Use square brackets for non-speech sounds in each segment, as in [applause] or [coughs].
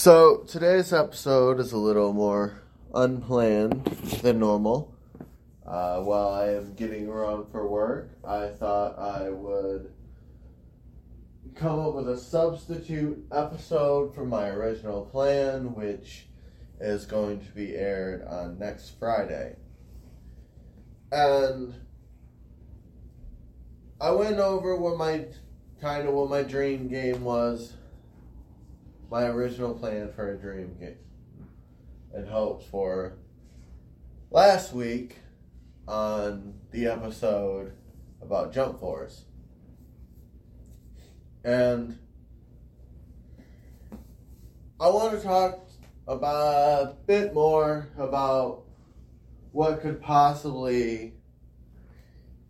So today's episode is a little more unplanned than normal. Uh, while I am getting around for work, I thought I would come up with a substitute episode for my original plan, which is going to be aired on next Friday. And I went over what my kind of what my dream game was my original plan for a dream game and hopes for last week on the episode about Jump Force. And I want to talk about a bit more about what could possibly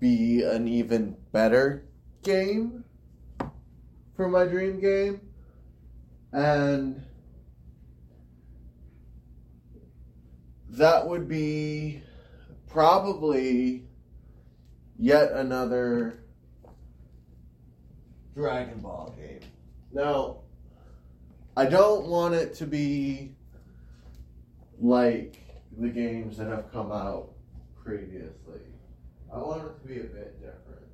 be an even better game for my dream game and that would be probably yet another Dragon Ball game. Now, I don't want it to be like the games that have come out previously. I want it to be a bit different.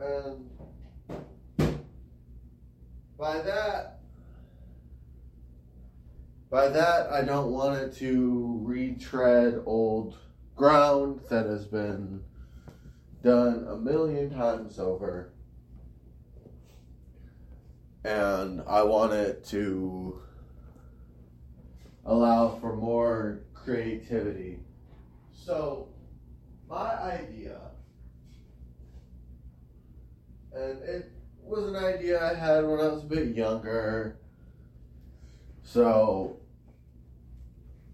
And by that, by that, I don't want it to retread old ground that has been done a million times over. And I want it to allow for more creativity. So, my idea, and it was an idea I had when I was a bit younger. So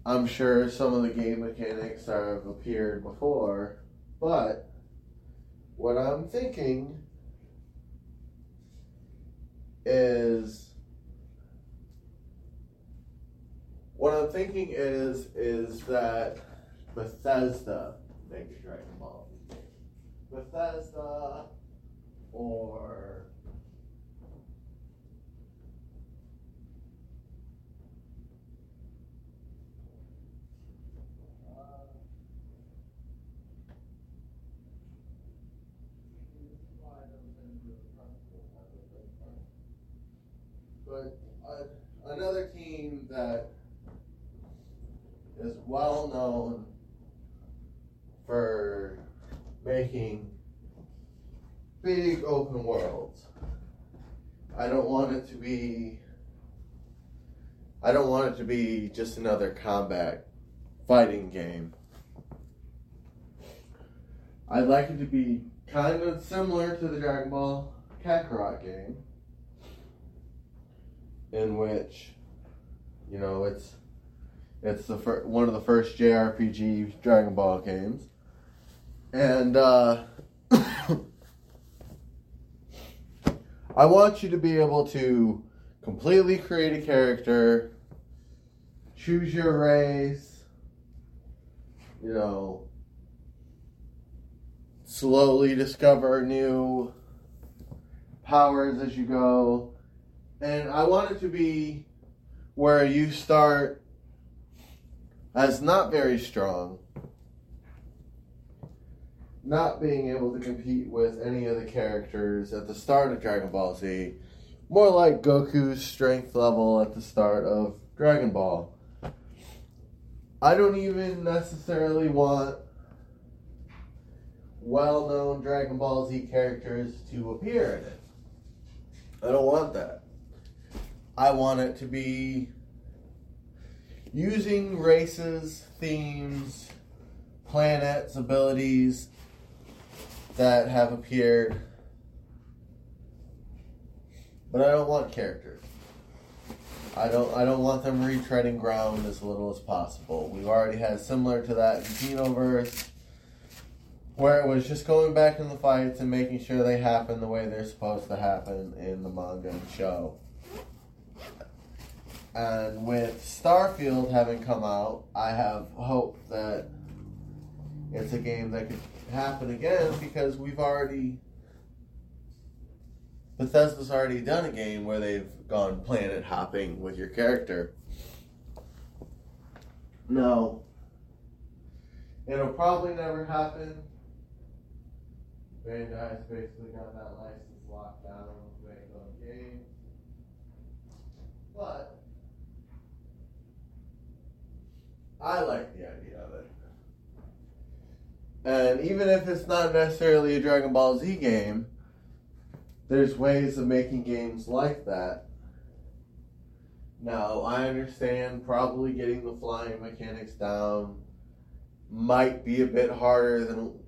I'm sure some of the game mechanics have appeared before, but what I'm thinking is what I'm thinking is is that Bethesda makes Dragon Ball. Bethesda or But uh, another team that is well known for making big open worlds. I don't want it to be. I don't want it to be just another combat fighting game. I'd like it to be kind of similar to the Dragon Ball Kakarot game in which, you know, it's it's the fir- one of the first JRPG Dragon Ball games, and uh, [coughs] I want you to be able to completely create a character, choose your race, you know, slowly discover new powers as you go and I want it to be where you start as not very strong, not being able to compete with any of the characters at the start of Dragon Ball Z, more like Goku's strength level at the start of Dragon Ball. I don't even necessarily want well known Dragon Ball Z characters to appear in it. I don't want that. I want it to be using races, themes, planets, abilities that have appeared. But I don't want characters. I don't I don't want them retreading ground as little as possible. We've already had similar to that in Xenoverse where it was just going back in the fights and making sure they happen the way they're supposed to happen in the manga and show. And with Starfield having come out, I have hope that it's a game that could happen again because we've already Bethesda's already done a game where they've gone planet hopping with your character. No. It'll probably never happen. Bandai's basically got that license locked down with those games. But I like the idea of it. And even if it's not necessarily a Dragon Ball Z game, there's ways of making games like that. Now, I understand probably getting the flying mechanics down might be a bit harder than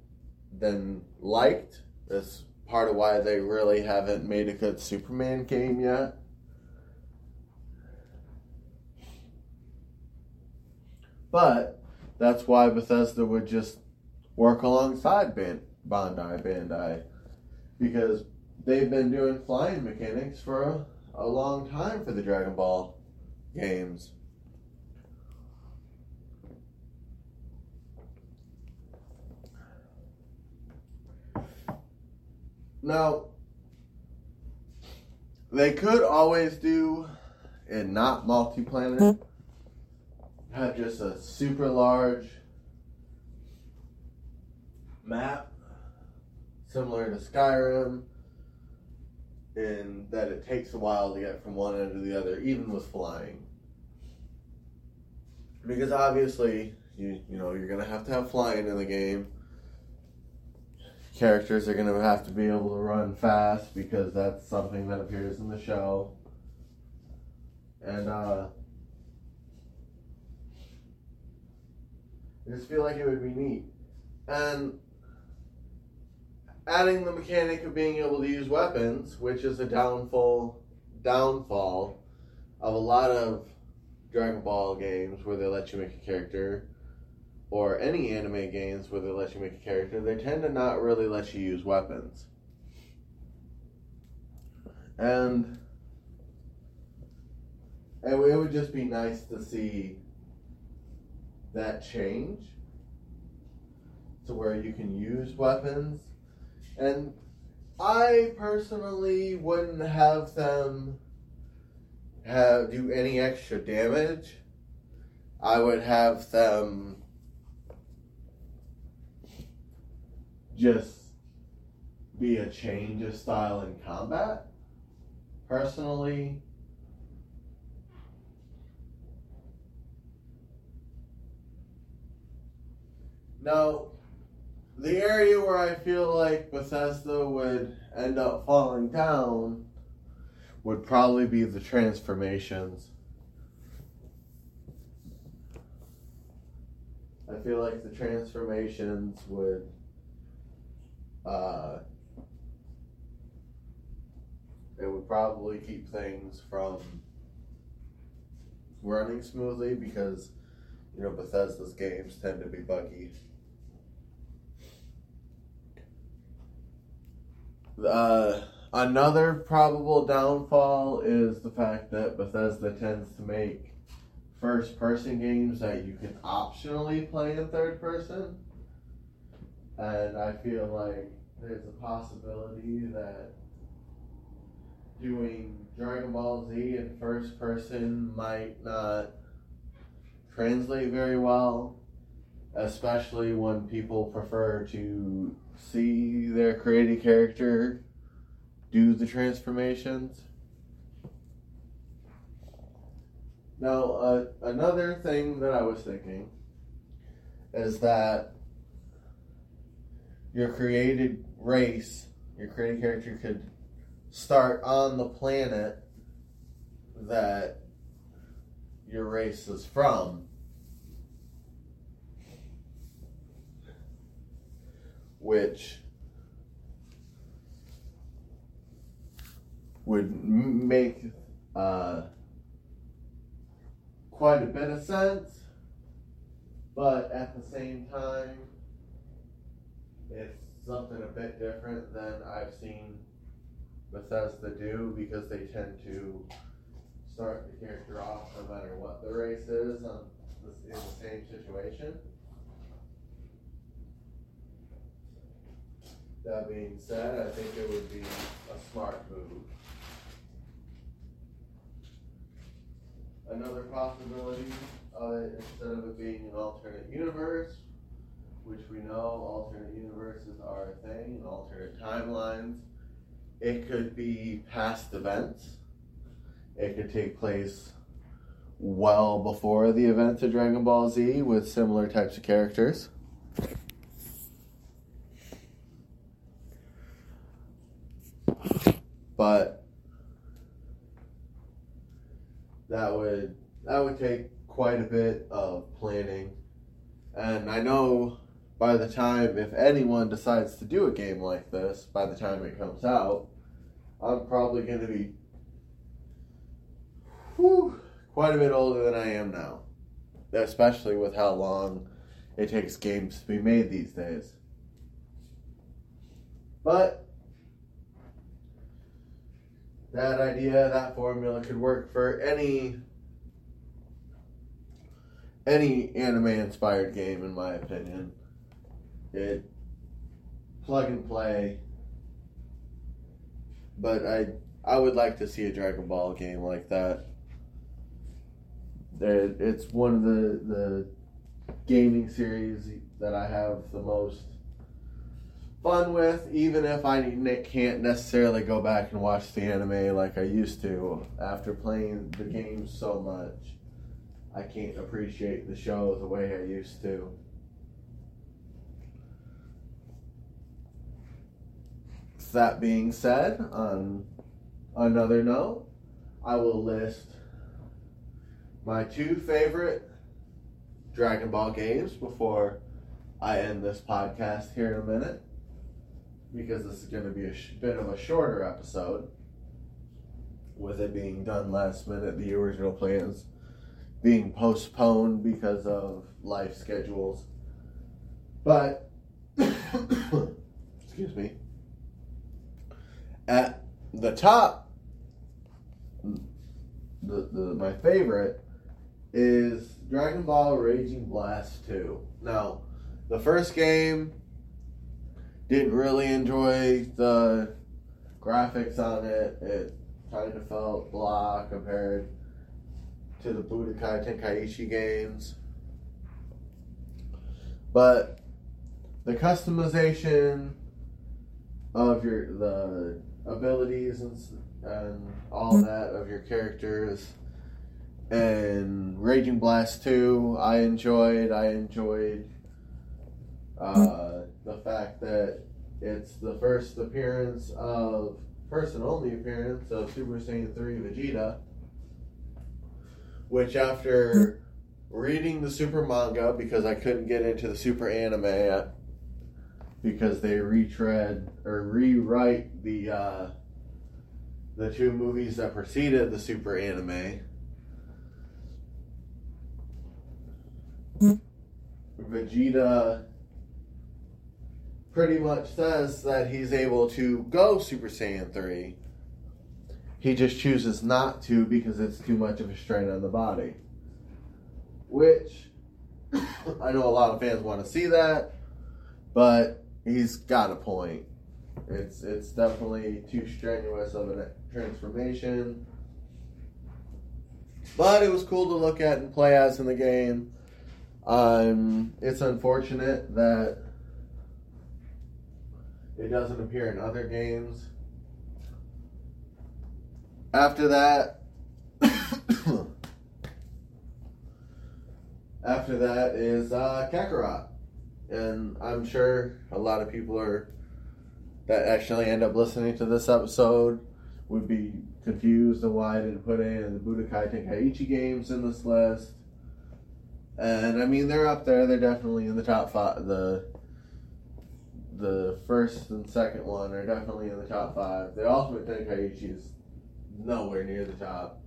than liked. That's part of why they really haven't made a good Superman game yet. But that's why Bethesda would just work alongside Bandai Bandai because they've been doing flying mechanics for a, a long time for the Dragon Ball games. Now, they could always do it not multi-planet hmm. Have just a super large map similar to Skyrim in that it takes a while to get from one end to the other, even with flying. Because obviously, you you know, you're gonna have to have flying in the game. Characters are gonna have to be able to run fast because that's something that appears in the show. And uh I just feel like it would be neat. And adding the mechanic of being able to use weapons, which is a downfall downfall of a lot of Dragon Ball games where they let you make a character, or any anime games where they let you make a character, they tend to not really let you use weapons. And it would just be nice to see that change to where you can use weapons. And I personally wouldn't have them have do any extra damage. I would have them just be a change of style in combat. Personally, Now, the area where I feel like Bethesda would end up falling down would probably be the transformations. I feel like the transformations would uh, it would probably keep things from running smoothly because you know Bethesda's games tend to be buggy. Uh, another probable downfall is the fact that Bethesda tends to make first person games that you can optionally play in third person. And I feel like there's a possibility that doing Dragon Ball Z in first person might not translate very well, especially when people prefer to see their created character do the transformations. Now, uh, another thing that I was thinking is that your created race, your created character could start on the planet that your race is from which would make uh, quite a bit of sense, but at the same time, it's something a bit different than I've seen Bethesda do because they tend to start the character off no matter what the race is in the same situation. That being said, I think it would be a smart move. Another possibility of it, instead of it being an alternate universe, which we know alternate universes are a thing, alternate timelines, it could be past events. It could take place well before the events of Dragon Ball Z with similar types of characters. But that would that would take quite a bit of planning. And I know by the time if anyone decides to do a game like this, by the time it comes out, I'm probably going to be whew, quite a bit older than I am now. Especially with how long it takes games to be made these days. But that idea, that formula could work for any any anime inspired game in my opinion. It plug and play. But I I would like to see a Dragon Ball game like that. It's one of the the gaming series that I have the most fun with, even if I can't necessarily go back and watch the anime like I used to after playing the game so much. I can't appreciate the show the way I used to. That being said, on another note, I will list my two favorite Dragon Ball games before I end this podcast here in a minute because this is going to be a sh- bit of a shorter episode with it being done last minute, the original plans being postponed because of life schedules. But, [coughs] excuse me, at the top, the, the my favorite is Dragon Ball Raging Blast 2. Now, the first game didn't really enjoy the graphics on it. It kind of felt blah compared to the Budokai Tenkaichi games. But the customization of your the abilities and and all that of your characters and Raging Blast 2 I enjoyed I enjoyed uh, the fact that it's the first appearance of first and only appearance of Super Saiyan 3 Vegeta which after reading the Super manga because I couldn't get into the Super anime yet because they retread or rewrite the uh, the two movies that preceded the Super anime. Vegeta pretty much says that he's able to go Super Saiyan 3 he just chooses not to because it's too much of a strain on the body. Which [coughs] I know a lot of fans want to see that, but he's got a point. It's it's definitely too strenuous of a transformation. But it was cool to look at and play as in the game. Um, it's unfortunate that it doesn't appear in other games after that, [coughs] after that is uh, Kakarot, and I'm sure a lot of people are that actually end up listening to this episode would be confused on why I didn't put any of the Budokai Tenkaichi games in this list. And I mean, they're up there. They're definitely in the top five. The the first and second one are definitely in the top five. The Ultimate Tenkaichi is nowhere near the top.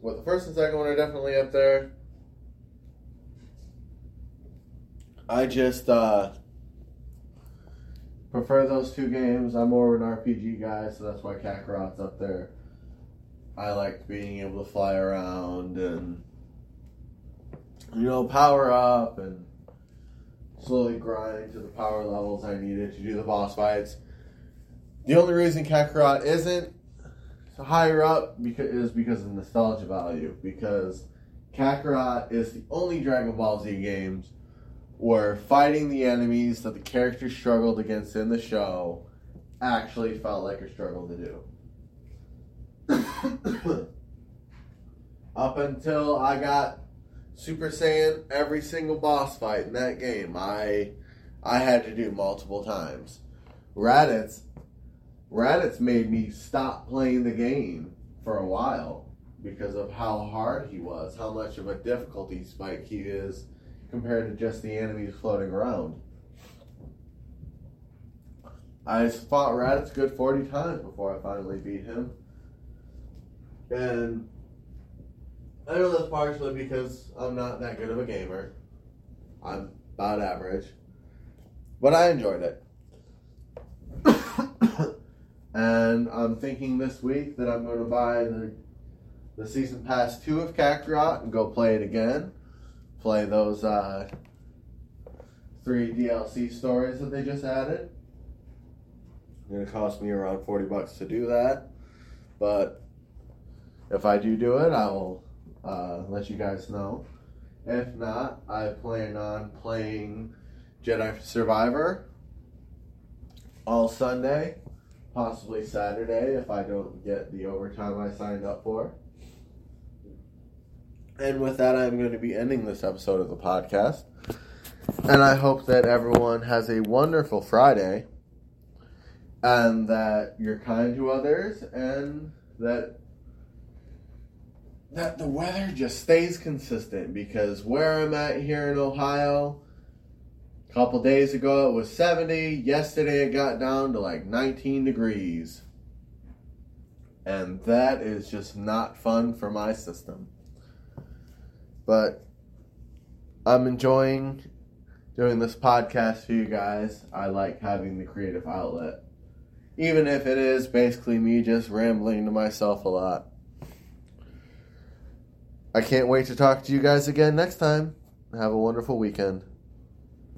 Well, the first and second one are definitely up there. I just uh, prefer those two games. I'm more of an RPG guy, so that's why Kakarot's up there. I like being able to fly around and you know power up and slowly grind to the power levels I needed to do the boss fights. The only reason Kakarot isn't higher up because is because of nostalgia value. Because Kakarot is the only Dragon Ball Z games where fighting the enemies that the characters struggled against in the show actually felt like a struggle to do. [coughs] Up until I got Super Saiyan, every single boss fight in that game, I I had to do multiple times. Raditz Raditz made me stop playing the game for a while because of how hard he was, how much of a difficulty spike he is compared to just the enemies floating around. I fought Raditz good 40 times before I finally beat him. And I know that's partially because I'm not that good of a gamer. I'm about average. But I enjoyed it. [coughs] and I'm thinking this week that I'm going to buy the, the season pass 2 of Kakarot and go play it again. Play those uh, three DLC stories that they just added. It's going to cost me around 40 bucks to do that. But if I do do it, I will uh, let you guys know. If not, I plan on playing Jedi Survivor all Sunday, possibly Saturday if I don't get the overtime I signed up for. And with that, I'm going to be ending this episode of the podcast. And I hope that everyone has a wonderful Friday and that you're kind to others and that that the weather just stays consistent because where I'm at here in Ohio, a couple days ago it was 70. Yesterday it got down to like 19 degrees. And that is just not fun for my system. But I'm enjoying doing this podcast for you guys. I like having the creative outlet. Even if it is basically me just rambling to myself a lot. I can't wait to talk to you guys again next time. Have a wonderful weekend.